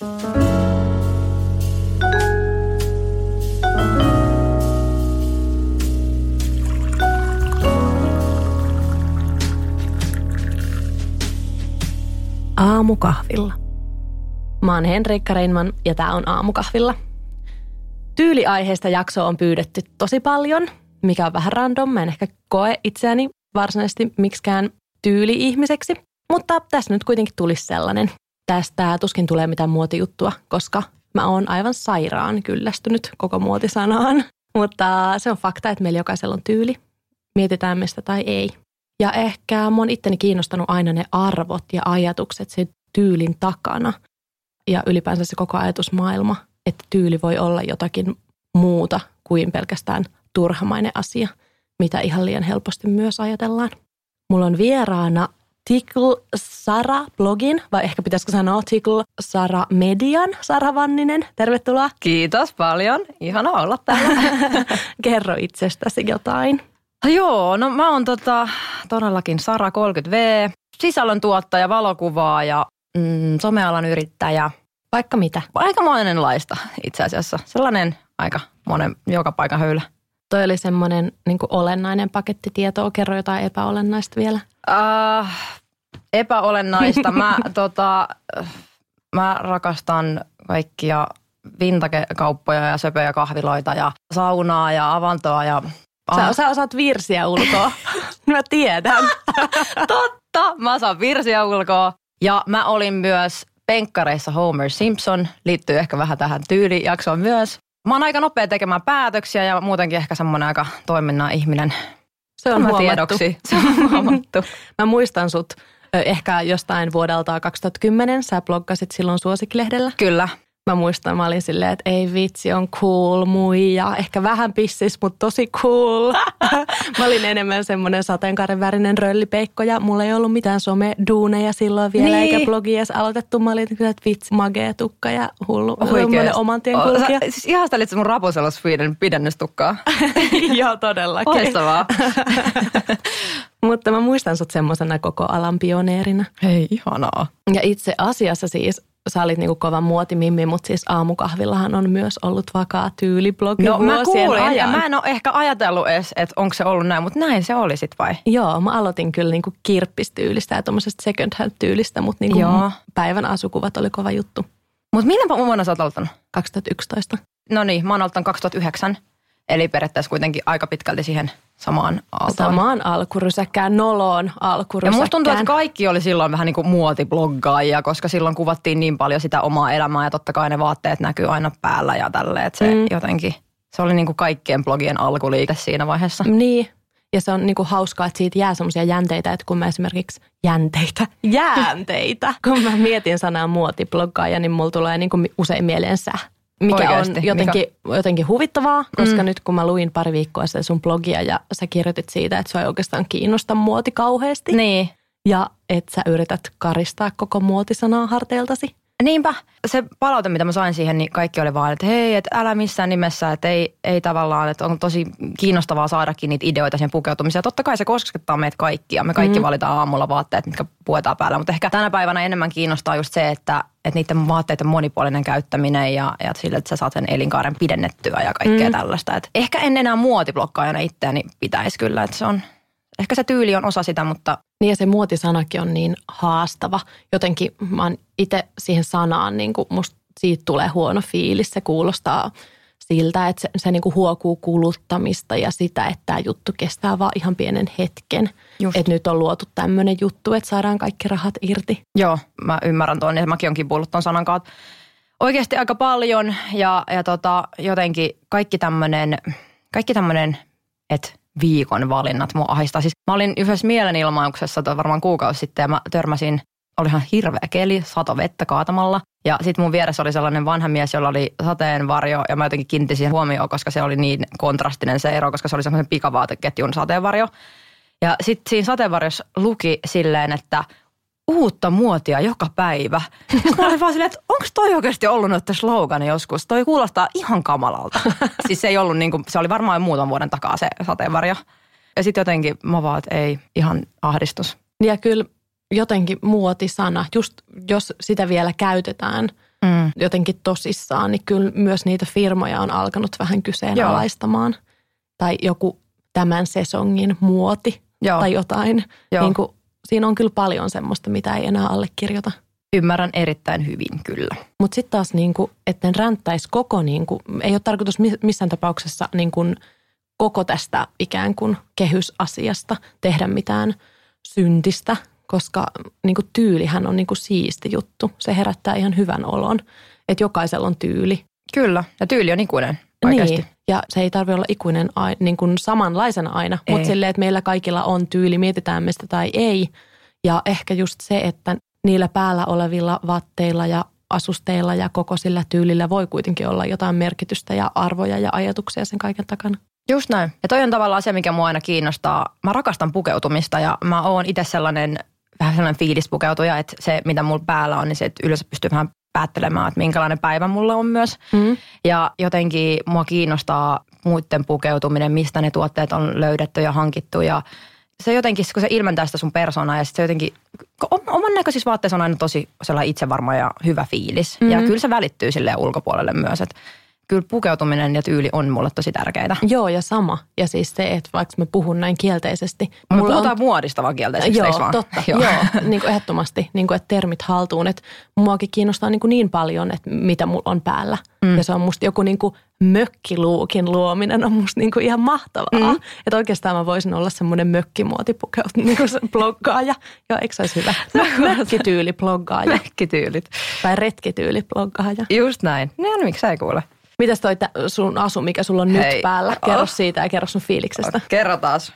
Aamukahvilla. Mä oon Henrikka Reinman ja tää on Aamukahvilla. Tyyliaiheesta jaksoa on pyydetty tosi paljon, mikä on vähän random. Mä en ehkä koe itseäni varsinaisesti miksikään tyyli-ihmiseksi. Mutta tässä nyt kuitenkin tulisi sellainen. Tästä tuskin tulee mitään muotijuttua, koska mä oon aivan sairaan kyllästynyt koko muotisanaan. Mutta se on fakta, että meillä jokaisella on tyyli. Mietitään mistä tai ei. Ja ehkä mun itteni kiinnostanut aina ne arvot ja ajatukset sen tyylin takana. Ja ylipäänsä se koko ajatusmaailma, että tyyli voi olla jotakin muuta kuin pelkästään turhamainen asia, mitä ihan liian helposti myös ajatellaan. Mulla on vieraana Tickle Sara blogin, vai ehkä pitäisikö sanoa Tickle Sara Median Sara Vanninen. Tervetuloa. Kiitos paljon. Ihana olla täällä. Kerro itsestäsi jotain. Joo, no mä oon tota, todellakin Sara 30V, sisällöntuottaja, valokuvaaja, mm, somealan yrittäjä. Vaikka mitä. Aika monenlaista itse asiassa. Sellainen aika monen joka paikan höylä. Toi oli semmoinen niin olennainen paketti tietoa. Kerro jotain epäolennaista vielä. Uh, epäolennaista. mä, tota, mä rakastan kaikkia vintakauppoja ja söpöjä kahviloita ja saunaa ja avantoa ja Sä, sä osaat virsiä ulkoa. mä tiedän. Totta, mä osaan virsiä ulkoa. Ja mä olin myös penkkareissa Homer Simpson. Liittyy ehkä vähän tähän tyylijaksoon myös. Mä oon aika nopea tekemään päätöksiä ja muutenkin ehkä semmoinen aika toiminnan ihminen. Se on huomattu. Tiedoksi. Se on huomattu. mä muistan sut ehkä jostain vuodelta 2010. Sä bloggasit silloin Suosiklehdellä. Kyllä. Mä muistan, mä olin silleen, että ei vitsi, on cool muija. Ehkä vähän pissis, mutta tosi cool. mä olin enemmän semmoinen sateenkaaren värinen röllipeikko ja mulla ei ollut mitään some-duuneja silloin vielä, niin. eikä blogia edes aloitettu. Mä olin kyllä, että vitsi, magea tukka ja hullu, semmoinen oman tien kulkija. Siis ihastelit mun Raposella Sweden pidennystukkaa. Joo, todellakin. Loistavaa. Mutta mä muistan sut semmoisena koko alan pioneerina. Hei, ihanaa. Ja itse asiassa siis sä olit niinku kova muotimimmi, mutta siis aamukahvillahan on myös ollut vakaa tyyliblogi No mä kuulin ajan. ja mä en ole ehkä ajatellut edes, että onko se ollut näin, mutta näin se oli sit vai? Joo, mä aloitin kyllä niinku kirppistyylistä ja tuommoisesta second hand tyylistä, mutta niinku Joo. päivän asukuvat oli kova juttu. Mutta milloin vuonna sä oot aloittanut? 2011. No niin, mä oon aloittanut 2009. Eli periaatteessa kuitenkin aika pitkälti siihen samaan aaltoon. Samaan alkurysäkkään, noloon alkurysäkkään. Ja musta tuntuu, että kaikki oli silloin vähän niin kuin muotibloggaajia, koska silloin kuvattiin niin paljon sitä omaa elämää ja totta kai ne vaatteet näkyy aina päällä ja tälleen, että se mm. jotenkin, se oli niin kuin kaikkien blogien alkuliike siinä vaiheessa. Niin, ja se on niinku hauskaa, että siitä jää semmoisia jänteitä, että kun mä esimerkiksi jänteitä, jäänteitä, kun mä mietin sanaa muotibloggaaja, niin mulla tulee niinku usein mieleen sä mikä Oikeasti, on jotenkin, mikä? jotenkin huvittavaa, koska mm. nyt kun mä luin pari viikkoa sen sun blogia ja sä kirjoitit siitä, että se ei oikeastaan kiinnosta muoti kauheasti. Niin. Ja että sä yrität karistaa koko muotisanaa harteiltasi. Niinpä. Se palaute, mitä mä sain siihen, niin kaikki oli vaan, että hei, että älä missään nimessä, että ei, ei tavallaan, että on tosi kiinnostavaa saadakin niitä ideoita sen pukeutumiseen. Totta kai se koskettaa meitä kaikkia. Me kaikki mm. valitaan aamulla vaatteet, mitkä puetaan päällä, mutta ehkä tänä päivänä enemmän kiinnostaa just se, että, että niiden vaatteiden monipuolinen käyttäminen ja, ja sille, että sä saat sen elinkaaren pidennettyä ja kaikkea mm. tällaista. Et ehkä en enää muotiblokkaajana itseäni pitäisi kyllä, että se on, ehkä se tyyli on osa sitä, mutta niin ja se muotisanakin on niin haastava. Jotenkin mä oon itse siihen sanaan, niin kuin musta siitä tulee huono fiilis. Se kuulostaa siltä, että se, se niin kuin huokuu kuluttamista ja sitä, että tämä juttu kestää vaan ihan pienen hetken. Että nyt on luotu tämmöinen juttu, että saadaan kaikki rahat irti. Joo, mä ymmärrän tuon ja mäkin onkin kuullut tuon sanan kautta oikeasti aika paljon ja, ja tota, jotenkin kaikki tämmöinen, kaikki tämmöinen, että viikon valinnat mua ahistaa. Siis mä olin yhdessä mielenilmauksessa varmaan kuukausi sitten ja mä törmäsin, olihan hirveä keli, sato vettä kaatamalla. Ja sitten mun vieressä oli sellainen vanha mies, jolla oli sateenvarjo ja mä jotenkin kiinnitin siihen huomioon, koska se oli niin kontrastinen se ero, koska se oli semmoisen pikavaateketjun sateenvarjo. Ja sitten siinä sateenvarjossa luki silleen, että uutta muotia joka päivä. mä olin vaan silleen, että onko toi oikeasti ollut noita slogani joskus? Toi kuulostaa ihan kamalalta. siis se ei ollut niin kuin, se oli varmaan muutaman vuoden takaa se sateenvarjo. Ja sitten jotenkin mä vaan, että ei, ihan ahdistus. Ja kyllä jotenkin muotisana, just jos sitä vielä käytetään Mm. jotenkin tosissaan, niin kyllä myös niitä firmoja on alkanut vähän kyseenalaistamaan. Tai joku tämän sesongin muoti Joo. tai jotain. Joo. Niin kuin, siinä on kyllä paljon semmoista, mitä ei enää allekirjoita. Ymmärrän erittäin hyvin kyllä. Mutta sitten taas, niin kuin, että ne ränttäisi koko, niin kuin, ei ole tarkoitus mi- missään tapauksessa niin kuin, koko tästä ikään kuin kehysasiasta tehdä mitään syntistä, koska niin kuin, tyylihän on niin kuin, siisti juttu. Se herättää ihan hyvän olon, että jokaisella on tyyli. Kyllä, ja tyyli on ikuinen oikeasti. Niin, ja se ei tarvitse olla ikuinen niin kuin samanlaisena aina, Ei. mutta silleen, että meillä kaikilla on tyyli, mietitään me sitä tai ei. Ja ehkä just se, että niillä päällä olevilla vaatteilla ja asusteilla ja koko sillä tyylillä voi kuitenkin olla jotain merkitystä ja arvoja ja ajatuksia sen kaiken takana. Just näin. Ja toi on tavallaan se, mikä mua aina kiinnostaa. Mä rakastan pukeutumista ja mä oon itse sellainen vähän sellainen fiilispukeutuja, että se, mitä mulla päällä on, niin se, että yleensä pystyy vähän päättelemään, että minkälainen päivä mulla on myös. Mm. Ja jotenkin mua kiinnostaa muiden pukeutuminen, mistä ne tuotteet on löydetty ja hankittu ja se jotenkin, kun se ilmentää sitä sun persoonaa ja sitten se jotenkin, oman näköisissä vaatteissa on aina tosi sellainen itsevarma ja hyvä fiilis. Mm-hmm. Ja kyllä se välittyy sille ulkopuolelle myös, että kyllä pukeutuminen ja tyyli on mulle tosi tärkeitä. Joo, ja sama. Ja siis se, että vaikka mä puhun näin kielteisesti. Me mulla puhutaan on... muodista vaan kielteisesti, Joo, vaan? totta. Joo, joo niin kuin ehdottomasti, niin kuin, että termit haltuun. Että muakin kiinnostaa niin, kuin niin paljon, että mitä mulla on päällä. Mm. Ja se on musta joku niin kuin mökkiluukin luominen on musta niin kuin ihan mahtavaa. Mm. Että oikeastaan mä voisin olla semmoinen mökkimuotipukeutunut niin kuin se bloggaaja. Joo, eikö se olisi hyvä? Mökkityyli-bloggaaja. Mökkityylit. Tai retkityyli-bloggaaja. Just näin. No niin, miksi ei kuule? Mitäs toi tä- sun asu, mikä sulla on Hei. nyt päällä? Kerro Oh. siitä ja kerro sun fiiliksestä. Kerro taas.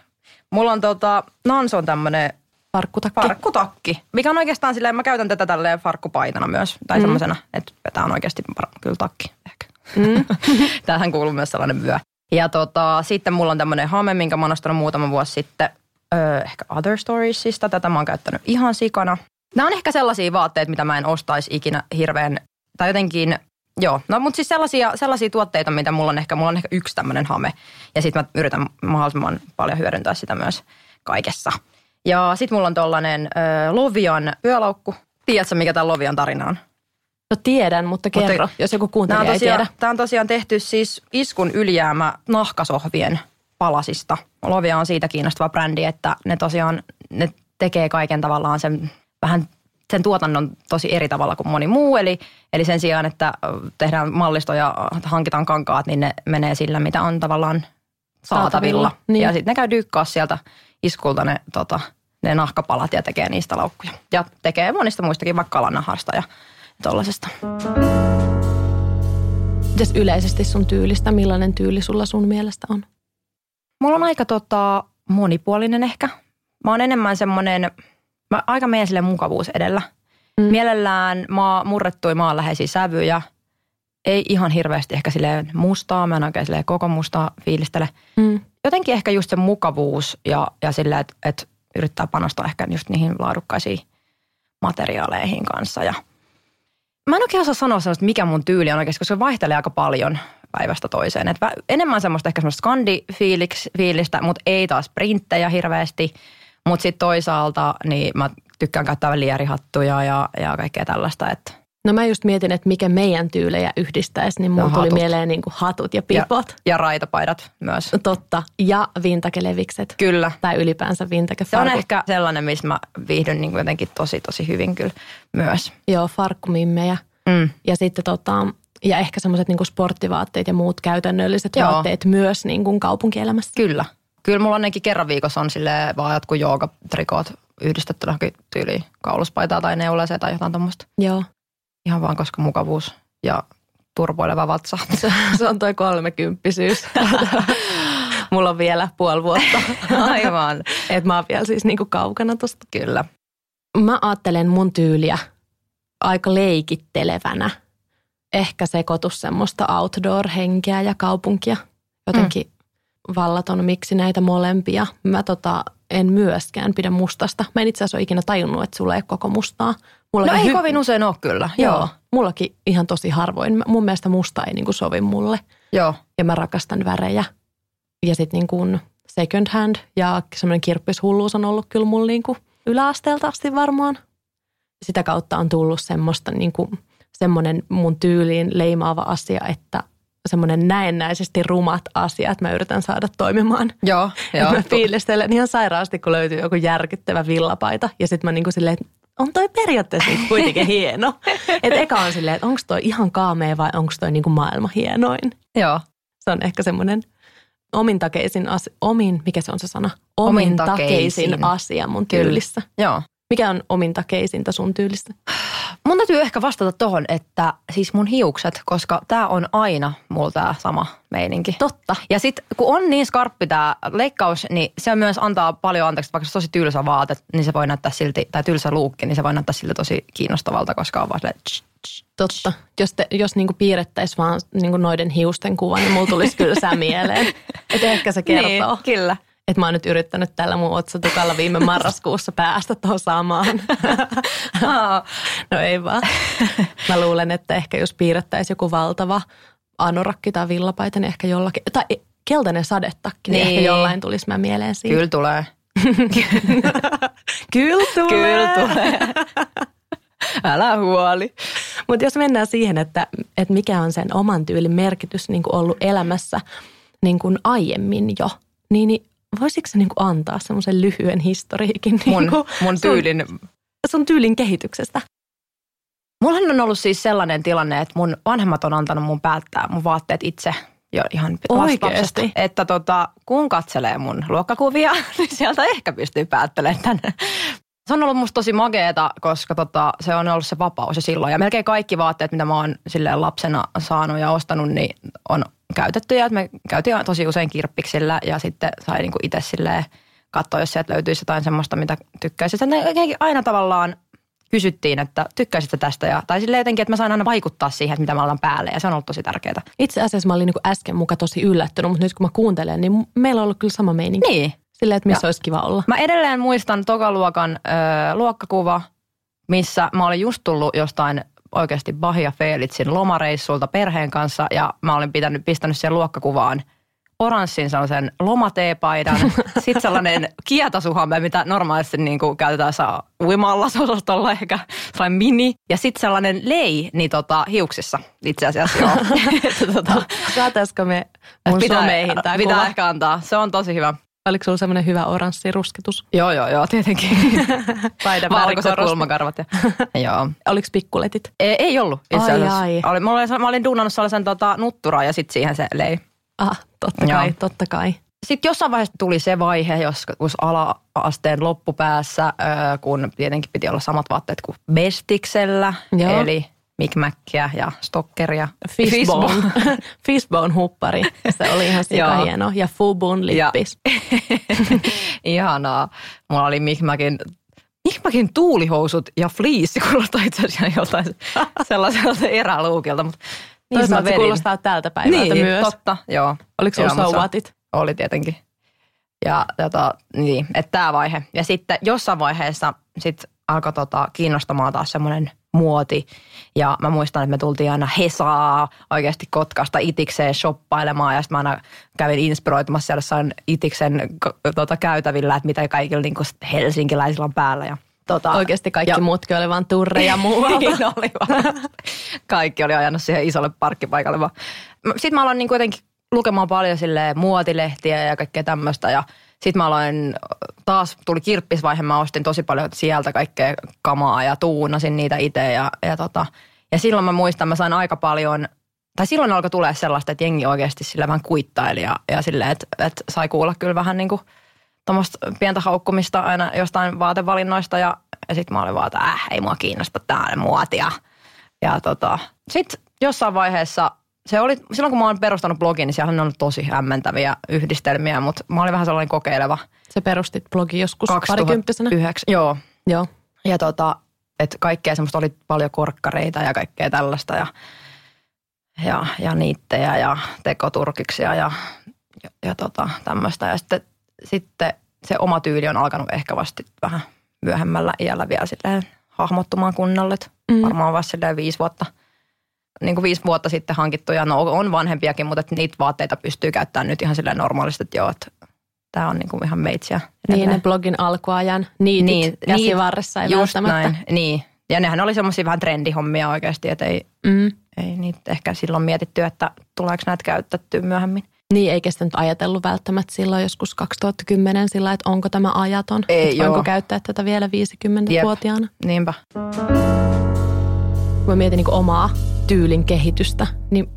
Mulla on tota, Nans on tämmönen Farkkutakki. farkkutakki, mikä on oikeastaan silleen, mä käytän tätä tälleen farkkupaitana myös, tai mm. semmoisena, että tää on oikeasti par- kyllä takki ehkä. Mm. Tähän kuuluu myös sellainen vyö. Ja tota, sitten mulla on tämmöinen hame, minkä mä oon ostanut muutama vuosi sitten, öö, ehkä Other Storiesista, tätä mä oon käyttänyt ihan sikana. Nämä on ehkä sellaisia vaatteita, mitä mä en ostaisi ikinä hirveän, tai jotenkin, joo, no mutta siis sellaisia, sellaisia tuotteita, mitä mulla on ehkä, mulla on ehkä yksi tämmöinen hame. Ja sitten mä yritän mahdollisimman paljon hyödyntää sitä myös kaikessa. Ja sitten mulla on tollanen ö, Lovian pyölaukku. Tiedätkö, mikä tämä Lovian tarina on? No tiedän, mutta Mutta- kerro, jos joku kuuntelija on, ei tosiaan, tiedä. tämä on tosiaan tehty siis iskun ylijäämä nahkasohvien palasista. Lovia on siitä kiinnostava brändi, että ne tosiaan ne tekee kaiken tavallaan sen vähän sen tuotannon tosi eri tavalla kuin moni muu. Eli, eli sen sijaan, että tehdään mallisto ja hankitaan kankaat, niin ne menee sillä, mitä on tavallaan saatavilla. Saatavilla, niin. Ja sitten ne käy dykkaa sieltä iskulta ne, tota, ne nahkapalat ja tekee niistä laukkuja. Ja tekee monista muistakin, vaikka kalanahasta ja tollasesta. Mites yleisesti sun tyylistä, millainen tyyli sulla sun mielestä on? Mulla on aika tota, monipuolinen ehkä. Mä oon enemmän semmoinen, mä aika menen sille mukavuus edellä. Mm. Mielellään maa, murrettui maanläheisiä sävyjä. Ei ihan hirveästi ehkä silleen mustaa, mä en oikein silleen koko mustaa fiilistele. Mm. Jotenkin ehkä just se mukavuus ja, ja silleen, että et yrittää panostaa ehkä just niihin laadukkaisiin materiaaleihin kanssa. Ja mä en oikein osaa sanoa sellaista, mikä mun tyyli on oikeasti, koska se vaihtelee aika paljon päivästä toiseen. Et enemmän semmoista ehkä semmoista skandi-fiilistä, mutta ei taas printtejä hirveästi. Mutta sitten toisaalta niin mä tykkään käyttää lierihattuja ja, ja kaikkea tällaista. Että No mä just mietin, että mikä meidän tyylejä yhdistäisi, niin mulla tuli hatut. mieleen niin kuin hatut ja pipot. ja raitapaidat myös. Totta. Ja vintage-levikset. Kyllä. Tai ylipäänsä vintage Se on ehkä sellainen, missä mä viihdyn niin kuin jotenkin tosi, tosi hyvin kyllä myös. Joo, farkkumimmejä. Mm. Ja sitten tota, ja ehkä semmoiset niin sporttivaatteet ja muut käytännölliset Joo. vaatteet myös niin kuin kaupunkielämässä. Kyllä. Kyllä mulla ainakin kerran viikossa on sille vaan jotkut joogatrikoot yhdistetty johonkin tyyliin kauluspaitaa tai neuleeseen tai jotain tämmöistä. Joo. Ihan vaan koska mukavuus ja turpoileva vatsa. Se, se on toi kolmekymppisyys. Mulla on vielä puoli vuotta. Aivan. Et mä oon vielä siis niinku kaukana tosta. Kyllä. Mä ajattelen mun tyyliä aika leikittelevänä. Ehkä sekoitus semmoista outdoor-henkeä ja kaupunkia. Jotenkin mm. Vallaton miksi näitä molempia. Mä tota, en myöskään pidä mustasta. Mä en itse asiassa ole ikinä tajunnut, että sulla ei ole koko mustaa. Mulla No ei hy- kovin usein ole kyllä. Joo. Joo. Mullakin ihan tosi harvoin. Mun mielestä musta ei niinku sovi mulle. Joo. Ja mä rakastan värejä. Ja sitten niin kuin second hand ja semmoinen kirppishulluus on ollut kyllä mulla niin kuin yläasteelta asti varmaan. Sitä kautta on tullut semmoista niin kuin semmoinen mun tyyliin leimaava asia, että semmoinen näennäisesti rumat asiat mä yritän saada toimimaan. Joo, joo. mä fiilistelen ihan sairaasti, kun löytyy joku järkyttävä villapaita ja sitten mä niinku silleen, on toi periaatteessa niinku kuitenkin hieno. Että eka on silleen, että onko toi ihan kaamea vai onko toi niinku maailman hienoin. Joo. Se on ehkä semmoinen omintakeisin asia, omin, mikä se on se sana? Omintakeisin, omintakeisin. asia mun tyylissä. Joo. Mikä on omintakeisinta sun tyylistä? Mun täytyy ehkä vastata tohon, että siis mun hiukset, koska tää on aina mulla tää sama meininki. Totta. Ja sit kun on niin skarppi tää leikkaus, niin se myös antaa paljon anteeksi, vaikka se tosi tylsä vaate, niin se voi näyttää silti, tai tylsä luukki, niin se voi näyttää silti tosi kiinnostavalta, koska on vaan silleen, Totta. Jos, te, jos niinku piirrettäisiin vaan niinku noiden hiusten kuva, niin mulla tulisi kyllä sä mieleen. Että ehkä se kertoo. Niin, kyllä. Että mä oon nyt yrittänyt tällä mun otsatukalla viime marraskuussa päästä tuohon samaan. no ei vaan. Mä luulen, että ehkä jos piirrettäisiin joku valtava anorakki tai villapaita, niin ehkä jollakin, tai keltainen sadetakki, niin, niin ehkä jollain tulisi mä mieleen siitä. Kyllä tulee. Kyllä tulee. Kyllä tulee. Älä huoli. Mutta jos mennään siihen, että, että mikä on sen oman tyylin merkitys niin kuin ollut elämässä niin kuin aiemmin jo, niin, niin voisitko sä niin kuin antaa semmoisen lyhyen historiikin? Mun, niin kuin mun tyylin. Sun, sun tyylin kehityksestä. Mullahan on ollut siis sellainen tilanne, että mun vanhemmat on antanut mun päättää mun vaatteet itse jo ihan Oikeasti? Että tota, kun katselee mun luokkakuvia, niin sieltä ehkä pystyy päättelemään tänne. Se on ollut musta tosi mageeta, koska tota, se on ollut se vapaus ja silloin. Ja melkein kaikki vaatteet, mitä mä oon silleen lapsena saanut ja ostanut, niin on käytettyjä. Me käytiin tosi usein kirppiksillä ja sitten sai niinku itse silleen katsoa, jos sieltä löytyisi jotain semmoista, mitä tykkäisi. Sitten aina tavallaan kysyttiin, että tykkäisitkö tästä? Ja, tai silleen jotenkin, että mä sain aina vaikuttaa siihen, että mitä mä laitan päälle ja se on ollut tosi tärkeää. Itse asiassa mä olin niin äsken muka tosi yllättynyt, mutta nyt kun mä kuuntelen, niin meillä on ollut kyllä sama meininki. Niin. Silleen, että missä ja. olisi kiva olla. Mä edelleen muistan tokaluokan ö, luokkakuva, missä mä olin just tullut jostain oikeasti Bahia Felitsin lomareissulta perheen kanssa ja mä olin pitänyt, pistänyt siihen luokkakuvaan oranssin sellaisen lomateepaidan, sitten sellainen kietasuhamme, mitä normaalisti niin kuin käytetään saa uimallasosastolla ehkä sellainen mini. Ja sitten sellainen lei niin tota, hiuksissa itse asiassa joo. tota, Saataisiko me mun pitää, someihin tämä Pitää kuva? ehkä antaa, se on tosi hyvä. Oliko sulla semmoinen hyvä oranssi rusketus? Joo, joo, joo, tietenkin. Valkoiset kulmakarvat. Ja, joo. Oliko pikkuletit? Ei, ei ollut itse asiassa. Ai, ai. Oli, mä, olin, mä olin duunannut sellaisen tota, nutturaa ja sitten siihen se lei. Ah, totta kai, joo. totta kai. Sitten jossain vaiheessa tuli se vaihe, joskus ala-asteen loppupäässä, kun tietenkin piti olla samat vaatteet kuin Bestiksellä. Joo. Eli Mick Mackia ja Stockeria. Fishbone. Fishbone huppari. Se oli ihan sika hieno. Ja Fubun lippis. Ihanaa. Mulla oli Mick Mackin tuulihousut ja fleece kuulostaa itse asiassa joltain sellaiselta eräluukilta. Mutta niin Toisaalta se kuulostaa tältä päivältä niin, myös. totta, joo. Oliko sulla sauvatit? Oli tietenkin. Ja tota, niin, että tämä vaihe. Ja sitten jossain vaiheessa sit alkoi tota, kiinnostamaan taas semmoinen muoti. Ja mä muistan, että me tultiin aina Hesaa oikeasti Kotkasta itikseen shoppailemaan. Ja sitten mä aina kävin inspiroitumassa siellä jossain itiksen tota, käytävillä, että mitä kaikilla niin helsinkiläisillä on päällä. Ja Tota, Oikeasti kaikki ja, muutkin oli vaan turreja muualta. niin oli vaan. Kaikki oli ajanut siihen isolle parkkipaikalle vaan. Sitten mä aloin niin kuitenkin lukemaan paljon sille muotilehtiä ja kaikkea tämmöistä ja sitten mä aloin, taas tuli kirppisvaihe, mä ostin tosi paljon sieltä kaikkea kamaa ja tuunasin niitä itse ja, ja, tota, ja silloin mä muistan, mä sain aika paljon, tai silloin alkoi tulee sellaista, että jengi oikeasti sillä vähän kuittaili ja, ja silleen, että, että sai kuulla kyllä vähän niin kuin tuommoista pientä haukkumista aina jostain vaatevalinnoista ja, ja sitten mä olin vaan, että äh, ei mua kiinnosta tää muotia. Ja tota, sitten jossain vaiheessa se oli, silloin kun mä oon perustanut blogin, niin siellä on ollut tosi hämmentäviä yhdistelmiä, mutta mä olin vähän sellainen kokeileva. Se perustit blogi joskus parikymppisenä? Joo. Joo. Ja tota, että kaikkea semmoista oli paljon korkkareita ja kaikkea tällaista ja, ja, ja niittejä ja tekoturkiksia ja, ja, ja tota, tämmöistä. Ja sitten, sitten se oma tyyli on alkanut ehkä vasta vähän myöhemmällä iällä vielä silleen hahmottumaan kunnolle. Mm. Varmaan vasta silleen viisi vuotta – niin kuin viisi vuotta sitten hankittuja, no on vanhempiakin, mutta että niitä vaatteita pystyy käyttämään nyt ihan silleen normaalisti, että joo, että tämä on niin kuin ihan meitsiä. Niin, ne blogin alkuajan niitit niin, käsivarressa ei just näin, niin. Ja nehän oli semmoisia vähän trendihommia oikeasti, että ei, Mm. ei niitä ehkä silloin mietitty, että tuleeko näitä käytettyä myöhemmin. Niin, eikä sitä nyt ajatellut välttämättä silloin joskus 2010 sillä, että onko tämä ajaton. Ei, että voinko joo. käyttää tätä vielä 50-vuotiaana. Niinpä. Kun mä mietin niin omaa tyylin kehitystä, niin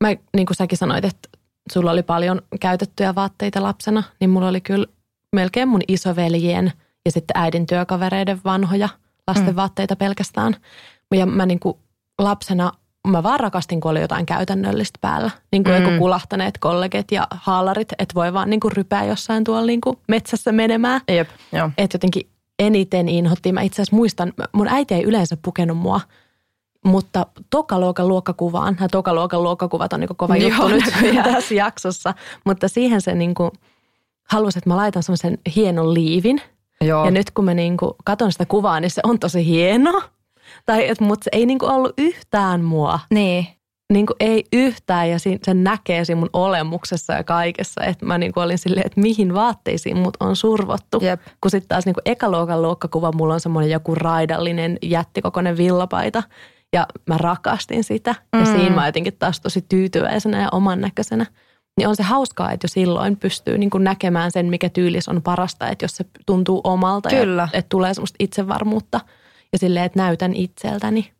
mä, niin kuin säkin sanoit, että sulla oli paljon käytettyjä vaatteita lapsena, niin mulla oli kyllä melkein mun isoveljien ja sitten äidin työkavereiden vanhoja lastenvaatteita pelkästään. Ja mä niin kuin lapsena, mä vaan rakastin, kun oli jotain käytännöllistä päällä. Niin kuin Mm. joku kulahtaneet kollegit ja haalarit, että voi vaan niin kuin rypää jossain tuolla niin kuin metsässä menemään. Jep, joo. Että jotenkin eniten inhotti. Mä itse asiassa muistan, mun äiti ei yleensä pukenut mua, mutta tokaluokan luokkakuvaan, nämä tokaluokan luokkakuvat on niin kova Joo, juttu nyt näköjään. tässä jaksossa, mutta siihen se niin kuin halusi, että mä laitan semmoisen hienon liivin. Joo. Ja nyt kun mä niin kuin katon sitä kuvaa, niin se on tosi hieno. Tai, et, mutta se ei niin kuin ollut yhtään mua. Niin. Niin kuin ei yhtään ja sen näkee siinä mun olemuksessa ja kaikessa. Että mä niin kuin olin silleen, että mihin vaatteisiin mut on survottu. Jep. Kun sitten taas niin kuin ekaluokan luokkakuva, mulla on semmoinen joku raidallinen jättikokoinen villapaita. Ja mä rakastin sitä. Ja Mm. siinä mä jotenkin taas tosi tyytyväisenä ja oman näköisenä. Niin on se hauskaa, että jo silloin pystyy niin kuin näkemään sen, mikä tyylis on parasta. Että jos se tuntuu omalta Kyllä. ja että tulee semmoista itsevarmuutta. Ja silleen, että näytän itseltäni.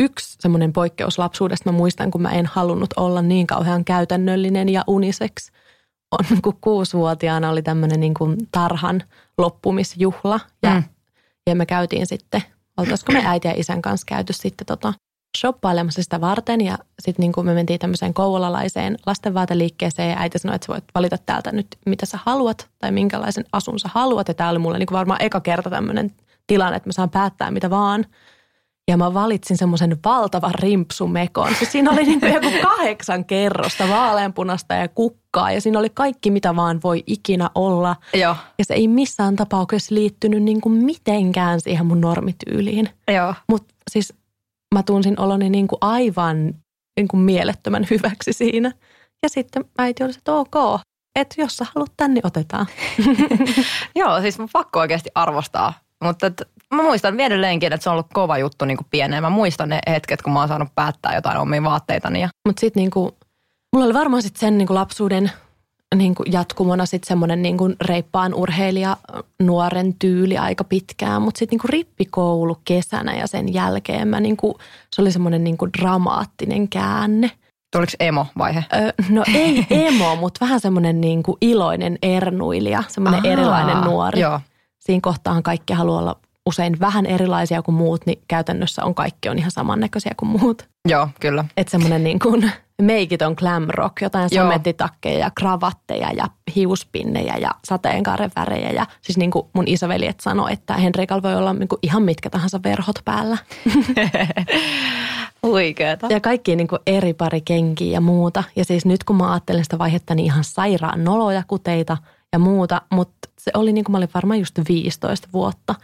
Yksi semmoinen poikkeus lapsuudesta mä muistan, kun mä en halunnut olla niin kauhean käytännöllinen ja uniseksi. On kun kuusivuotiaana oli tämmöinen niin kuin tarhan loppumisjuhla ja, Mm. mm. ja me käytiin sitten, oltaisiko me äiti ja isän kanssa käyty sitten tota shoppailemassa sitä varten ja sitten niin me mentiin tämmöiseen kouvolalaiseen lastenvaateliikkeeseen ja äiti sanoi, että sä voit valita täältä nyt mitä sä haluat tai minkälaisen asun sä haluat ja tämä oli mulle niin varmaan eka kerta tämmöinen tilanne, että mä saan päättää mitä vaan. Ja mä valitsin semmoisen valtavan rimpsumekon. Siis siinä oli niin kuin joku kahdeksan kerrosta vaaleanpunasta ja kukkaa ja siinä oli kaikki mitä vaan voi ikinä olla. Joo. Ja se ei missään tapauksessa liittynyt niin kuin mitenkään siihen mun normityyliin. Joo. Mutta siis mä tunsin oloni niin kuin aivan niin kuin mielettömän hyväksi siinä. Ja sitten äiti oli se, että ok, että jos sä haluat tän, niin otetaan. Joo, siis mun pakko oikeasti arvostaa. Mutta et, mä muistan vielä edelleenkin, että se on ollut kova juttu niin pieneen. Mä muistan ne hetket, kun mä oon saanut päättää jotain omia vaatteitani. Ja, Mutta sitten niinku, mulla oli varmaan sitten sen niinku lapsuuden niinku jatkumona sitten semmoinen niinku reippaan urheilija nuoren tyyli aika pitkään. Mutta sitten niinku rippikoulu kesänä ja sen jälkeen mä niinku, se oli semmoinen niinku dramaattinen käänne. tuliko emo-vaihe? Ö, no ei emo, mutta vähän semmoinen niinku iloinen ernuilija, semmoinen Ahaa, erilainen nuori. Joo. Siinä kohtaan kaikki haluaa olla usein vähän erilaisia kuin muut, niin käytännössä on kaikki on ihan samannäköisiä kuin muut. Joo, kyllä. Että semmoinen niin kuin meikit on glam rock, jotain Joo. samettitakkeja ja kravatteja ja hiuspinnejä ja sateenkaaren värejä. Ja siis niin kuin mun isoveljet sanoi, että Henrikalla voi olla niin kuin ihan mitkä tahansa verhot päällä. Huikeeta. Ja kaikki niin kuin eri pari kenkiä ja muuta. Ja siis nyt kun mä ajattelen sitä vaihetta, niin ihan sairaan noloja kuteita ja muuta. Mutta se oli niin kuin mä olin varmaan just 15 vuotta.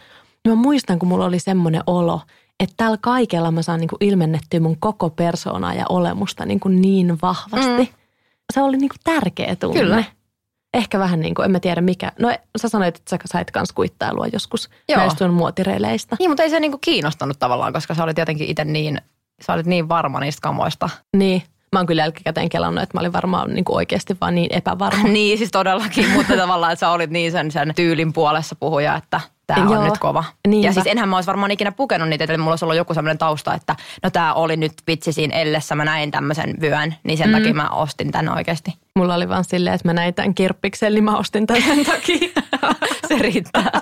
Ja mä muistan, kun mulla oli semmoinen olo, että tällä kaikella mä saan niin kuin ilmennettyä mun koko persoonaa ja olemusta niin, kuin niin vahvasti. Mm. Se oli niin kuin tärkeä tunne. Kyllä. Ehkä vähän niin kuin, en mä tiedä mikä. No sä sanoit, että sä sait kans kuittailua joskus Joo. näistä sun muotireileistä. Niin, mutta ei se niinku kiinnostanut tavallaan, koska sä olit jotenkin itse niin, sä olit niin varma niistä kamoista. Niin. Mä oon kyllä jälkikäteen kelannut, että mä olin varmaan niin kuin oikeasti vaan niin epävarma. niin, siis todellakin, mutta tavallaan, että sä olit niin sen, sen tyylin puolessa puhuja, että tämä on Joo, nyt kova. niinpä. Ja siis enhän mä olisi varmaan ikinä pukenut niitä, eli mulla olisi ollut joku sellainen tausta, että no tämä oli nyt vitsi siinä ellessä, mä näin tämmöisen vyön, niin sen mm. takia mä ostin tän oikeasti. Mulla oli vaan silleen, että mä näin tämän kirppiksen, niin mä ostin tämän sen takia. Se riittää.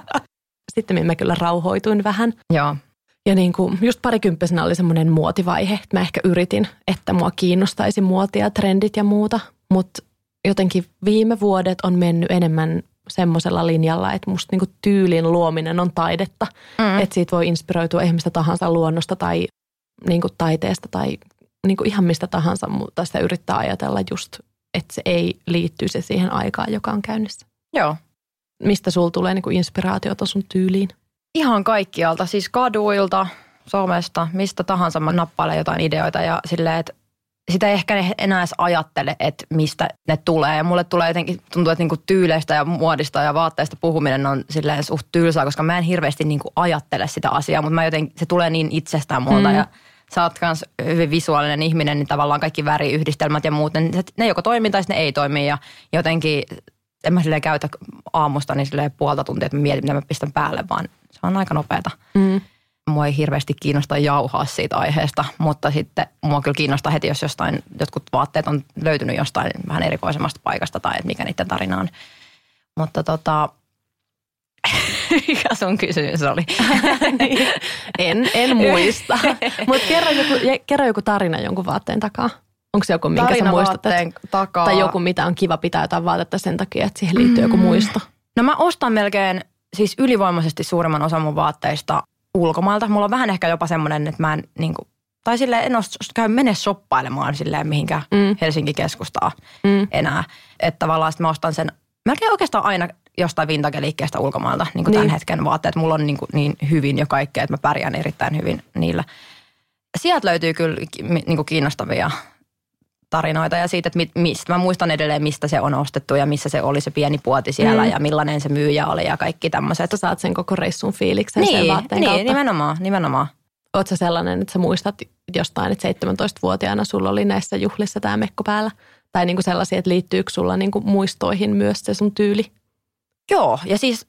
Sitten mä kyllä rauhoituin vähän. Joo. Ja niin kuin just parikymppisenä oli semmoinen muotivaihe, että mä ehkä yritin, että mua kiinnostaisi muotia, trendit ja muuta. Mutta jotenkin viime vuodet on mennyt enemmän semmoisella linjalla, että musta niinku tyylin luominen on taidetta. Mm. Että siitä voi inspiroitua ihan mistä tahansa luonnosta tai niinku taiteesta tai niinku ihan mistä tahansa, mutta sitä yrittää ajatella just, että se ei liittyisi siihen aikaan, joka on käynnissä. Joo. Mistä sulla tulee niinku inspiraatiota sun tyyliin? Ihan kaikkialta, siis kaduilta, somesta, mistä tahansa mä nappailen jotain ideoita ja silleen, että sitä ei ehkä enää edes ajattele, että mistä ne tulee. Ja mulle tulee jotenkin, tuntuu, että niinku tyyleistä ja muodista ja vaatteista puhuminen on silleen suht tylsää, koska mä en hirveästi niinku ajattele sitä asiaa, mutta mä joten, se tulee niin itsestään multa mm. ja sä oot kans hyvin visuaalinen ihminen, niin tavallaan kaikki väriyhdistelmät ja muut, ne, ne joko toimii tai ne ei toimi ja jotenkin en mä silleen käytä aamusta niin silleen puolta tuntia, että mä mietin, mitä mä pistän päälle, vaan se on aika nopeata. Mm mua ei hirveästi kiinnosta jauhaa siitä aiheesta, mutta sitten mua kyllä kiinnostaa heti, jos jostain, jotkut vaatteet on löytynyt jostain vähän erikoisemmasta paikasta tai että mikä niiden tarina on. Mutta tota, mikä sun kysymys oli? niin. en, en muista. Mutta kerro joku, kerro joku tarina jonkun vaatteen takaa. Onko se joku, minkä tarina sä muistat? takaa. Tai joku, mitä on kiva pitää jotain vaatetta sen takia, että siihen liittyy mm. joku muisto? No mä ostan melkein siis ylivoimaisesti suurimman osan mun vaatteista ulkomailta. Mulla on vähän ehkä jopa semmoinen, että mä en niin kuin, tai silleen en ole, käy mene shoppailemaan silleen mihinkä mm. Helsingin keskustaa mm. enää. Että tavallaan mä ostan sen melkein oikeastaan aina jostain vintage-liikkeestä ulkomailta niin kuin niin. tämän hetken vaatteet. Mulla on niin, kuin niin hyvin jo kaikkea, että mä pärjään erittäin hyvin niillä. Sieltä löytyy kyllä niin kuin kiinnostavia tarinoita ja siitä, että mistä, mä muistan edelleen, mistä se on ostettu ja missä se oli se pieni puoti siellä mm. ja millainen se myyjä oli ja kaikki tämmöiset. Että saat sen koko reissun fiiliksen niin, sen vaatteen niin, kautta. nimenomaan, nimenomaan. Oletko sellainen, että sä muistat jostain, että 17-vuotiaana sulla oli näissä juhlissa tämä mekko päällä? Tai niin kuin sellaisia, että liittyykö sulla niin kuin muistoihin myös se sun tyyli? Joo, ja siis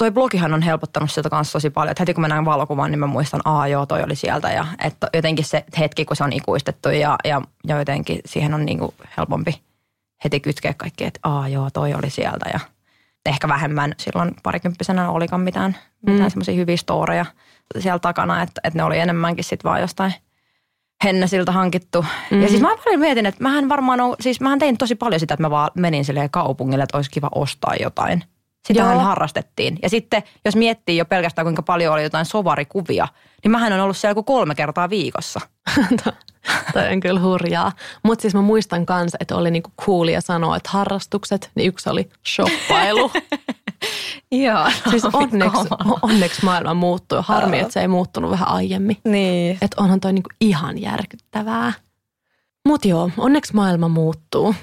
toi blogihan on helpottanut sitä kanssa tosi paljon. Että heti kun mä näen valokuvan, niin mä muistan, aa joo, toi oli sieltä. Ja että jotenkin se hetki, kun se on ikuistettu ja, ja, ja jotenkin siihen on niinku helpompi heti kytkeä kaikki, että aa joo, toi oli sieltä. Ja ehkä vähemmän silloin parikymppisenä olikaan mitään, mm. mitään semmoisia hyviä storeja siellä takana, että, että ne oli enemmänkin sitten vaan jostain Hennäsiltä hankittu. Mm. Ja siis mä paljon mietin, että mähän varmaan on, siis mähän tein tosi paljon sitä, että mä vaan menin silleen kaupungille, että olisi kiva ostaa jotain. Sitähän Joo. harrastettiin. Ja sitten, jos miettii jo pelkästään kuinka paljon oli jotain sovarikuvia, niin mähän on ollut siellä kuin kolme kertaa viikossa. Toi on kyllä hurjaa. Mutta siis mä muistan kanssa, että oli niinku coolia sanoa, että harrastukset, niin yksi oli shoppailu. Joo. Siis onneksi, onneksi maailma muuttui. Harmi, että se ei muuttunut vähän aiemmin. Niin. Että onhan toi niinku ihan järkyttävää. Mutta joo, onneksi maailma muuttuu.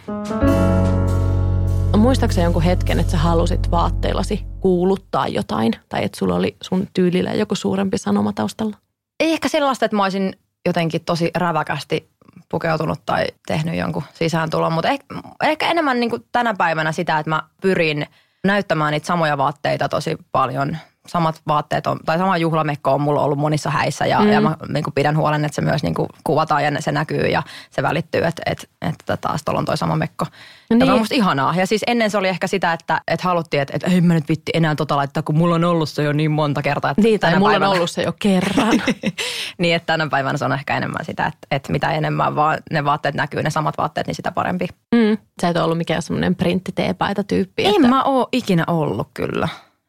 Muistaakseni jonkun hetken, että sä halusit vaatteillasi kuuluttaa jotain? Tai että sulla oli sun tyylillä joku suurempi sanoma taustalla? Ei ehkä sellaista, että mä olisin jotenkin tosi räväkästi pukeutunut tai tehnyt jonkun sisääntulon, mutta ehkä, ehkä enemmän niin tänä päivänä sitä, että mä pyrin näyttämään niitä samoja vaatteita tosi paljon samat vaatteet on, tai sama juhlamekko on mulla ollut monissa häissä ja, mm. ja mä niin kuin pidän huolen, että se myös niin kuin kuvataan ja se näkyy ja se välittyy, että, että, että taas tuolla on toi sama mekko. No niin. on musta ihanaa. Ja siis ennen se oli ehkä sitä, että, että haluttiin, että, että ei mä nyt vitti enää tota laittaa, kun mulla on ollut se jo niin monta kertaa. Että niin, tai mulla päivänä... on ollut se jo kerran. niin, että tänä päivänä se on ehkä enemmän sitä, että, että mitä enemmän vaan ne vaatteet näkyy, ne samat vaatteet, niin sitä parempi. Mm. Sä et ollut mikään semmoinen printtiteepaita tyyppi. En että... mä oo ikinä ollut kyllä,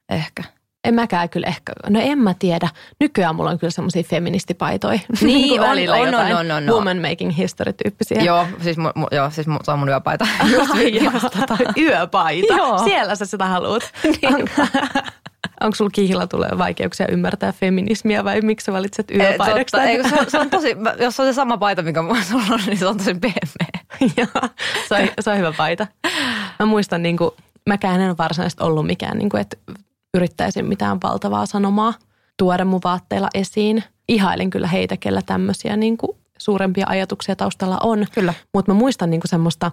ehkä. En mäkään kyllä ehkä, no en mä tiedä. Nykyään mulla on kyllä semmoisia feministipaitoja. Niin, on, on, on, on, on, Woman making history tyyppisiä. Joo, siis, mu, mu, joo, siis se on mun yöpaita. Just, just, tota. Yöpaita? Joo. Siellä sä sitä haluat. niin. Onko sulla kihla tulee vaikeuksia ymmärtää feminismiä vai miksi sä valitset yöpaidaksi? Ei, se, se, on tosi, jos on se sama paita, mikä sulla on, niin se on tosi pehmeä. Joo, se on, se on hyvä paita. Mä muistan, niin kuin, mäkään en ole varsinaisesti ollut mikään, niin kuin, että yrittäisin mitään valtavaa sanomaa tuoda mun vaatteilla esiin. Ihailin kyllä heitä, kellä tämmöisiä niin kuin suurempia ajatuksia taustalla on. Kyllä. Mutta mä muistan niinku semmoista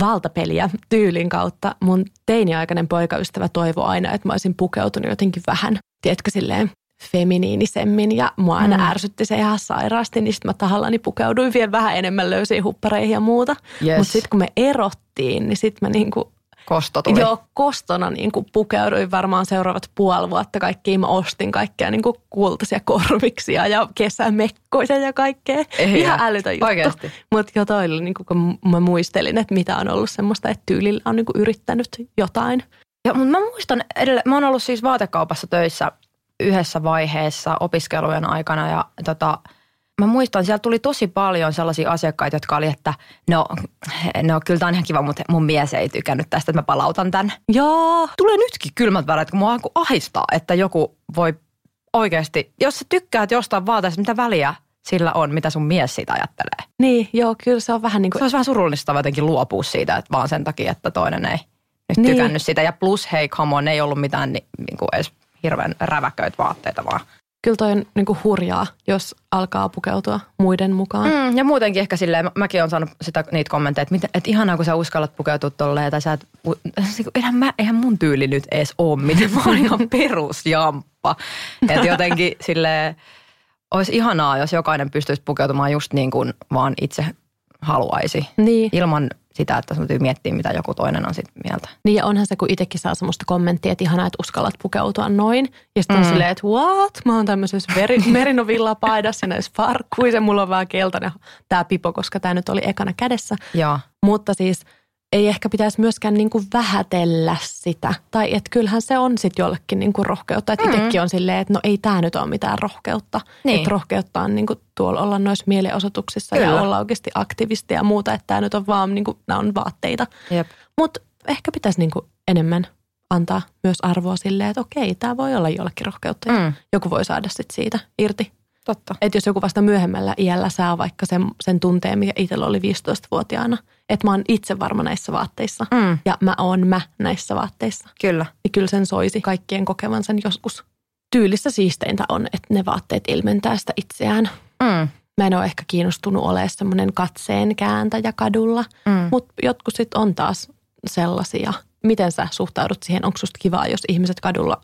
valtapeliä tyylin kautta. Mun teiniaikainen poikaystävä toivoi aina, että mä olisin pukeutunut jotenkin vähän, tiedätkö silleen, feminiinisemmin ja mua aina mm. ärsytti se ihan sairaasti, niin sitten mä tahallani pukeuduin vielä vähän enemmän löysiin huppareihin ja muuta. Yes. Mutta sitten kun me erottiin, niin sitten mä niinku Kosto tuli. Joo, kostona niin kuin pukeuduin varmaan seuraavat puoli vuotta kaikkiin. Mä ostin kaikkea niin kuin kultaisia korviksia ja kesämekkoja ja kaikkea. Ei Ihan älytön juttu. Mutta jo toi oli, niin kuin, kun mä muistelin, että mitä on ollut semmoista, että tyylillä on niin kuin yrittänyt jotain. Ja, mutta mä muistan edelleen, mä oon ollut siis vaatekaupassa töissä yhdessä vaiheessa opiskelujen aikana ja tota – mä muistan, siellä tuli tosi paljon sellaisia asiakkaita, jotka oli, että no, no kyllä tämä on ihan kiva, mutta mun mies ei tykännyt tästä, että mä palautan tämän. Joo. Tulee nytkin kylmät väreet, kun mua ahistaa, että joku voi oikeasti, jos sä tykkäät jostain vaateesta, mitä väliä, sillä on, mitä sun mies siitä ajattelee. Niin, joo, kyllä se on vähän niin Se kuin, olisi vähän surullista jotenkin luopua siitä, että vaan sen takia, että toinen ei nyt Niin. tykännyt sitä. Ja plus, hei, come on, ei ollut mitään ni, niin kuin edes hirveän räväköitä vaatteita vaan. Kyllä toi on niin kuin hurjaa, jos alkaa pukeutua muiden mukaan. Mm, ja muutenkin ehkä silleen, mä- mäkin olen saanut sitä, niitä kommentteja, että, mitä, että ihanaa kun sä uskallat pukeutua tolleen, tai sä et, niinku, eihän, mä, eihän mun tyyli nyt edes ole miten, mä oon ihan perusjamppa. Että jotenkin silleen, olisi ihanaa, jos jokainen pystyisi pukeutumaan just niin kuin vaan itse haluaisi, Niin. ilman sitä, että sun täytyy miettiä, mitä joku toinen on sit mieltä. Niin ja onhan se, kun itsekin saa semmoista kommenttia, että ihanaa, että uskallat pukeutua noin. Ja sitten on Mm. silleen, että what? Mä oon tämmöisessä veri, merinovillapaidassa ja näissä farkkuissa. Mulla on vähän keltainen tämä pipo, koska tämä nyt oli ekana kädessä. Joo. Mutta siis ei ehkä pitäisi myöskään niinku vähätellä sitä. Tai että kyllähän se on sitten jollekin niinku rohkeutta. Että Mm. itsekin on silleen, että no ei tämä nyt ole mitään rohkeutta. Niin. Että rohkeutta on niinku tuolla olla noissa mielenosoituksissa Kyllä. ja olla oikeasti aktivisti ja muuta. Että tämä nyt on vaan, niinku, nämä on vaatteita. Mutta ehkä pitäisi niinku enemmän antaa myös arvoa silleen, että okei, tämä voi olla jollekin rohkeutta. Ja Mm. joku voi saada sit siitä irti. Totta. Että jos joku vasta myöhemmällä iällä saa vaikka sen, sen tunteen, mikä itsellä oli 15-vuotiaana, että mä oon itse varma näissä vaatteissa Mm. ja mä oon mä näissä vaatteissa, Kyllä. niin kyllä sen soisi kaikkien kokevan sen joskus. Tyylissä siisteintä on, että ne vaatteet ilmentää sitä itseään. Mm. Mä en ole ehkä kiinnostunut olemaan semmoinen katseen kääntäjä kadulla, Mm. mutta jotkut sitten on taas sellaisia. Miten sä suhtaudut siihen? Onko susta kivaa, jos ihmiset kadulla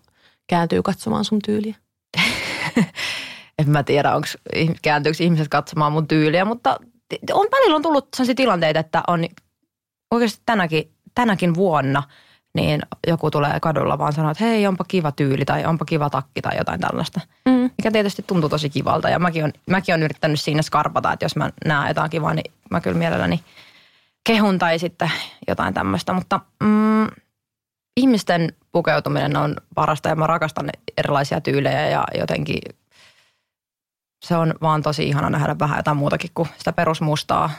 kääntyy katsomaan sun tyyliä? En mä tiedä, onko kääntyykö ihmiset katsomaan mun tyyliä, mutta on välillä on tullut sellaisia tilanteita, että on oikeasti tänäkin, tänäkin vuonna niin joku tulee kadulla vaan sanoo, että hei, onpa kiva tyyli tai onpa kiva takki tai jotain tällaista. Mm. Mikä tietysti tuntuu tosi kivalta ja mäkin on, mäkin on yrittänyt siinä skarpata, että jos mä näen jotain kivaa, niin mä kyllä mielelläni kehun tai sitten jotain tämmöistä. Mutta mm, ihmisten pukeutuminen on parasta ja mä rakastan erilaisia tyylejä ja jotenkin se on vaan tosi ihana nähdä vähän jotain muutakin kuin sitä perusmustaa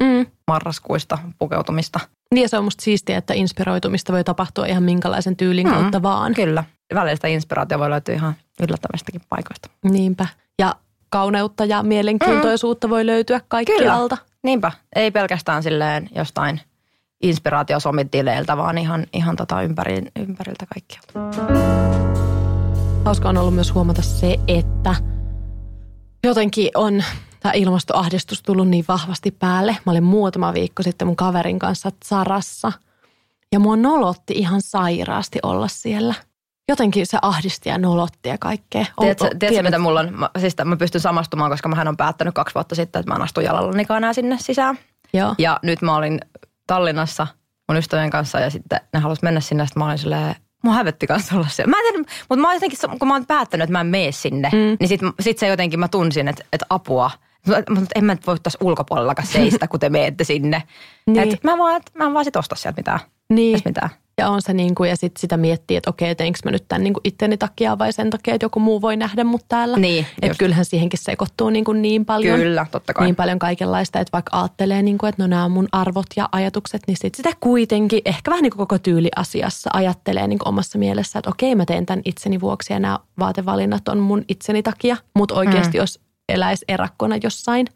Mm. marraskuista pukeutumista. Niin ja se on musta siistiä, että inspiroitumista voi tapahtua ihan minkälaisen tyylin Mm. kautta vaan. Kyllä. Välillä sitä inspiraatio voi löytyä ihan yllättävistäkin paikoista. Niinpä. Ja kauneutta ja mielenkiintoisuutta voi löytyä kaikkialta. Niinpä. Ei pelkästään silleen jostain inspiraatiosomitileiltä, vaan ihan, ihan tota ympäri, ympäriltä kaikkialta. Hauska on ollut myös huomata se, että jotenkin on tämä ilmastoahdistus tullut niin vahvasti päälle. Mä olin muutama viikko sitten mun kaverin kanssa Sarassa ja mua nolotti ihan sairaasti olla siellä. Jotenkin se ahdisti ja nolotti ja kaikkea. Tiedätkö, tiedätkö mitä mulla on? Mä, siis mä pystyn samastumaan, koska mä on päättänyt kaksi vuotta sitten, että mä en astu jalallanikaan enää sinne sisään. Joo. Ja nyt mä olin Tallinnassa mun ystävien kanssa ja sitten ne halusi mennä sinne. Sitten mä olin silleen, mua hävetti kanssa olla siellä. Mä en tiedä, mutta mä jotenkin, kun mä oon päättänyt, että mä en mene sinne, Mm. niin sit, sit se jotenkin mä tunsin, että, että apua. Mutta en mä nyt voi tässä ulkopuolellakaan seistä, kun te meette sinne. Niin. Et mä, vaan, et, mä en vaan sit osta sieltä mitään. Niin. Mitään. Ja on se niin kuin, ja sitten sitä miettii, että okei, teinkö mä nyt tämän niin kuin itteni takia vai sen takia, että joku muu voi nähdä mut täällä. Niin, Että kyllähän siihenkin sekoittuu niin, kuin niin paljon. Kyllä, totta kai. Niin paljon kaikenlaista, että vaikka ajattelee, niin kuin, että no nämä on mun arvot ja ajatukset, niin sit sitä kuitenkin ehkä vähän niin kuin koko tyyliasiassa ajattelee niin kuin omassa mielessä, että okei mä teen tämän itseni vuoksi ja nämä vaatevalinnat on mun itseni takia. Mutta oikeasti mm. jos eläisi erakkona jossain,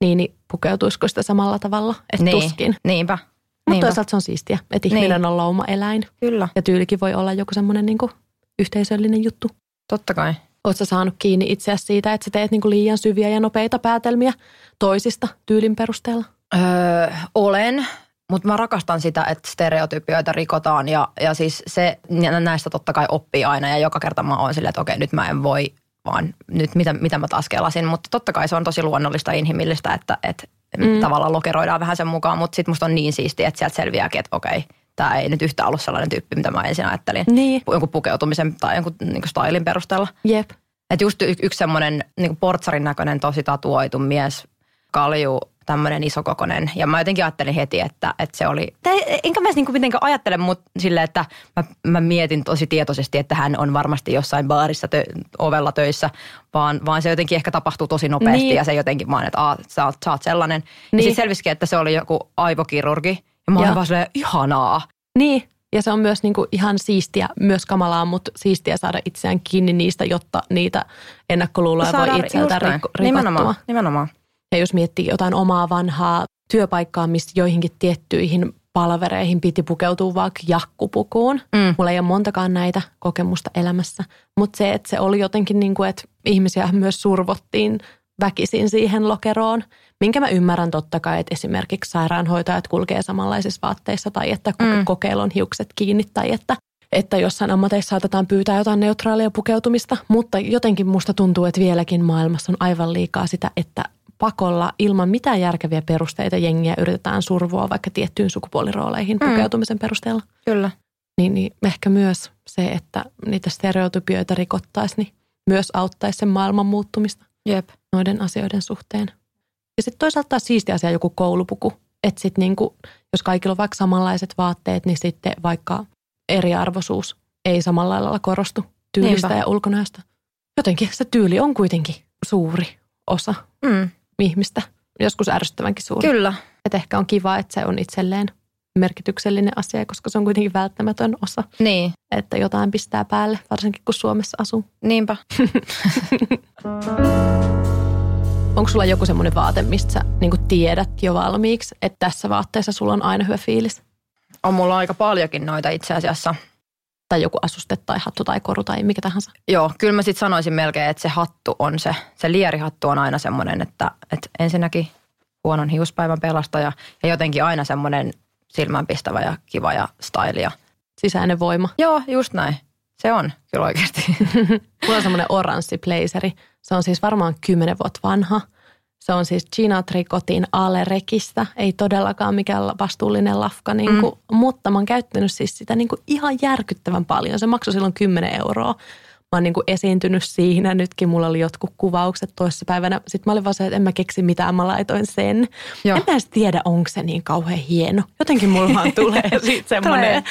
niin, niin pukeutuisiko sitä samalla tavalla? Että niin. tuskin. Niinpä. Mutta toisaalta se on siistiä, että ihminen Niin. on lauma-eläin. Kyllä, Ja tyylikin voi olla joku semmoinen niin yhteisöllinen juttu. totta kai. Oletko saanut kiinni itseäsi siitä, että sä teet niin liian syviä ja nopeita päätelmiä toisista tyylin perusteella? Öö, olen, mutta mä rakastan sitä, että stereotypioita rikotaan ja, ja siis se, näistä totta kai oppii aina ja joka kerta mä oon silleen, että okei nyt mä en voi vaan nyt mitä, mitä mä taas kelasin, mutta totta kai se on tosi luonnollista ja inhimillistä, että, että Mm. tavallaan lokeroidaan vähän sen mukaan, mutta sitten musta on niin siistiä, että sieltä selviääkin, että okei, tämä ei nyt yhtään ollut sellainen tyyppi, mitä mä ensin ajattelin. Niin, Jonkun pukeutumisen tai jonkun niin stylin perusteella. jep. Että just y- yksi semmoinen niin portsarin näköinen tosi tatuoitu mies, kalju, tämmöinen isokokonen. Ja mä jotenkin ajattelin heti, että, että se oli, tai enkä mä edes niin mitenkään ajattele mut silleen, että mä, mä, mietin tosi tietoisesti, että hän on varmasti jossain baarissa tö, ovella töissä, vaan, vaan se jotenkin ehkä tapahtuu tosi nopeasti Niin. ja se jotenkin vaan, että Aa, sä, oot, sä oot sellainen. Niin. Ja sitten selvisikin, että se oli joku aivokirurgi. Ja mä olin vaan silleen, ihanaa. Niin, Ja se on myös niin kuin ihan siistiä, myös kamalaa, mutta siistiä saada itseään kiinni niistä, jotta niitä ennakkoluuloja voi itseltä rikko, Nimenomaan, nimenomaan. Ja jos miettii jotain omaa vanhaa työpaikkaa, missä joihinkin tiettyihin palvereihin piti pukeutua vaikka jakkupukuun. Mm. Mulla ei ole montakaan näitä kokemusta elämässä, mutta se, että se oli jotenkin niin kuin, että ihmisiä myös survottiin väkisin siihen lokeroon, minkä mä ymmärrän totta kai, että esimerkiksi sairaanhoitajat kulkee samanlaisissa vaatteissa tai että mm. kokeilun hiukset kiinni tai että että jossain ammateissa saatetaan pyytää jotain neutraalia pukeutumista, mutta jotenkin musta tuntuu, että vieläkin maailmassa on aivan liikaa sitä, että pakolla ilman mitään järkeviä perusteita jengiä yritetään survoa vaikka tiettyyn sukupuolirooleihin mm. pukeutumisen perusteella. Kyllä. Niin, niin ehkä myös se, että niitä stereotypioita rikottaisiin, niin myös auttaisi sen maailman muuttumista Jep. noiden asioiden suhteen. Ja sitten toisaalta taas siisti asia joku koulupuku. Että sitten niinku, jos kaikilla on vaikka samanlaiset vaatteet, niin sitten vaikka eriarvoisuus ei samalla lailla korostu tyylistä Niinpä. ja ulkonäöstä. Jotenkin se tyyli on kuitenkin suuri osa mm. Ihmistä. Joskus ärsyttävänkin suuri. Kyllä. Et ehkä on kiva, että se on itselleen merkityksellinen asia, koska se on kuitenkin välttämätön osa. Niin. Että jotain pistää päälle, varsinkin kun Suomessa asuu. Niinpä. Onko sulla joku semmoinen vaate, mistä sä niin tiedät jo valmiiksi, että tässä vaatteessa sulla on aina hyvä fiilis? On mulla aika paljonkin noita itse asiassa. Tai joku asuste tai hattu tai koru tai mikä tahansa. Joo, kyllä mä sitten sanoisin melkein, että se hattu on se, se lierihattu on aina semmoinen, että, että ensinnäkin huonon hiuspäivän pelastaja ja jotenkin aina semmoinen silmänpistävä ja kiva ja stylia. Sisäinen voima. Joo, just näin. Se on kyllä oikeasti. Mulla on semmoinen oranssi blazeri. Se on siis varmaan kymmenen vuotta vanha. Se on siis Gina Tricotin Alerekistä. Ei todellakaan mikään vastuullinen lafka, niin kuin, mm. mutta mä oon käyttänyt siis sitä niin kuin ihan järkyttävän paljon. Se maksoi silloin 10 euroa mä oon niin kuin esiintynyt siinä. Nytkin mulla oli jotkut kuvaukset toissapäivänä. Sitten mä olin vaan se, että en mä keksi mitään, mä laitoin sen. Joo. En mä edes tiedä, onko se niin kauhean hieno. Jotenkin mulla vaan tulee siitä semmoinen,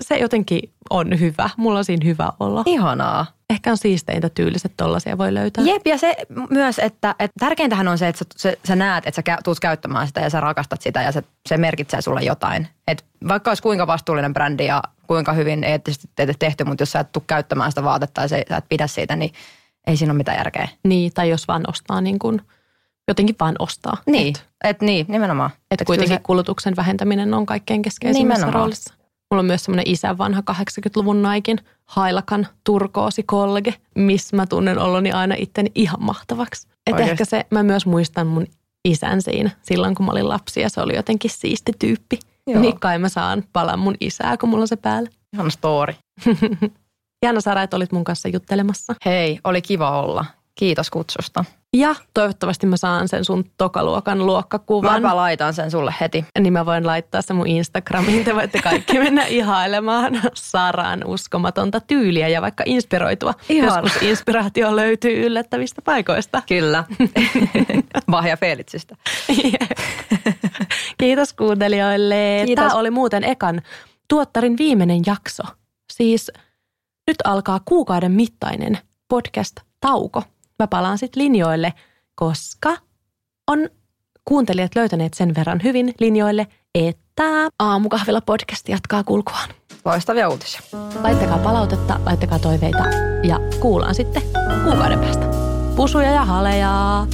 se jotenkin on hyvä. Mulla on siinä hyvä olla. Ihanaa. Ehkä on siisteintä tyyliset tollasia voi löytää. Jep, ja se myös, että, että tärkeintähän on se, että sä, sä, sä näet, että sä tuut käyttämään sitä ja sä rakastat sitä ja se, se merkitsee sulle jotain. Et vaikka olisi kuinka vastuullinen brändi ja kuinka hyvin eettisesti tehty, mutta jos sä et tule käyttämään sitä vaatetta ja sä et pidä siitä, niin ei siinä ole mitään järkeä. Niin, tai jos vaan ostaa niin kuin, jotenkin vaan ostaa. Niin, et, et niin, nimenomaan. Että kuitenkin se... kulutuksen vähentäminen on kaikkein keskeisimmässä nimenomaan. roolissa. Mulla on myös semmoinen isän vanha 80-luvun naikin Hailakan turkoosi kolge, missä mä tunnen oloni aina itteni ihan mahtavaksi. Et ehkä se, mä myös muistan mun isän siinä silloin, kun mä olin lapsi ja se oli jotenkin siisti tyyppi. Joo. Niin kai mä saan palan mun isää, kun mulla on se päällä. Ihan story. Jana Sara, että olit mun kanssa juttelemassa. Hei, oli kiva olla. Kiitos kutsusta. Ja toivottavasti mä saan sen sun tokaluokan luokkakuvan. Mä laitan sen sulle heti. Niin mä voin laittaa sen mun Instagramiin. Te voitte kaikki mennä ihailemaan Saran uskomatonta tyyliä ja vaikka inspiroitua. Ihan. Joskus inspiraatio löytyy yllättävistä paikoista. Kyllä. Vahja Felitsistä. Kiitos kuuntelijoille. Kiitos. Tämä oli muuten ekan tuottarin viimeinen jakso. Siis nyt alkaa kuukauden mittainen podcast-tauko mä palaan sitten linjoille, koska on kuuntelijat löytäneet sen verran hyvin linjoille, että Aamukahvilla podcast jatkaa kulkuaan. Loistavia uutisia. Laittakaa palautetta, laittakaa toiveita ja kuullaan sitten kuukauden päästä. Pusuja ja haleja!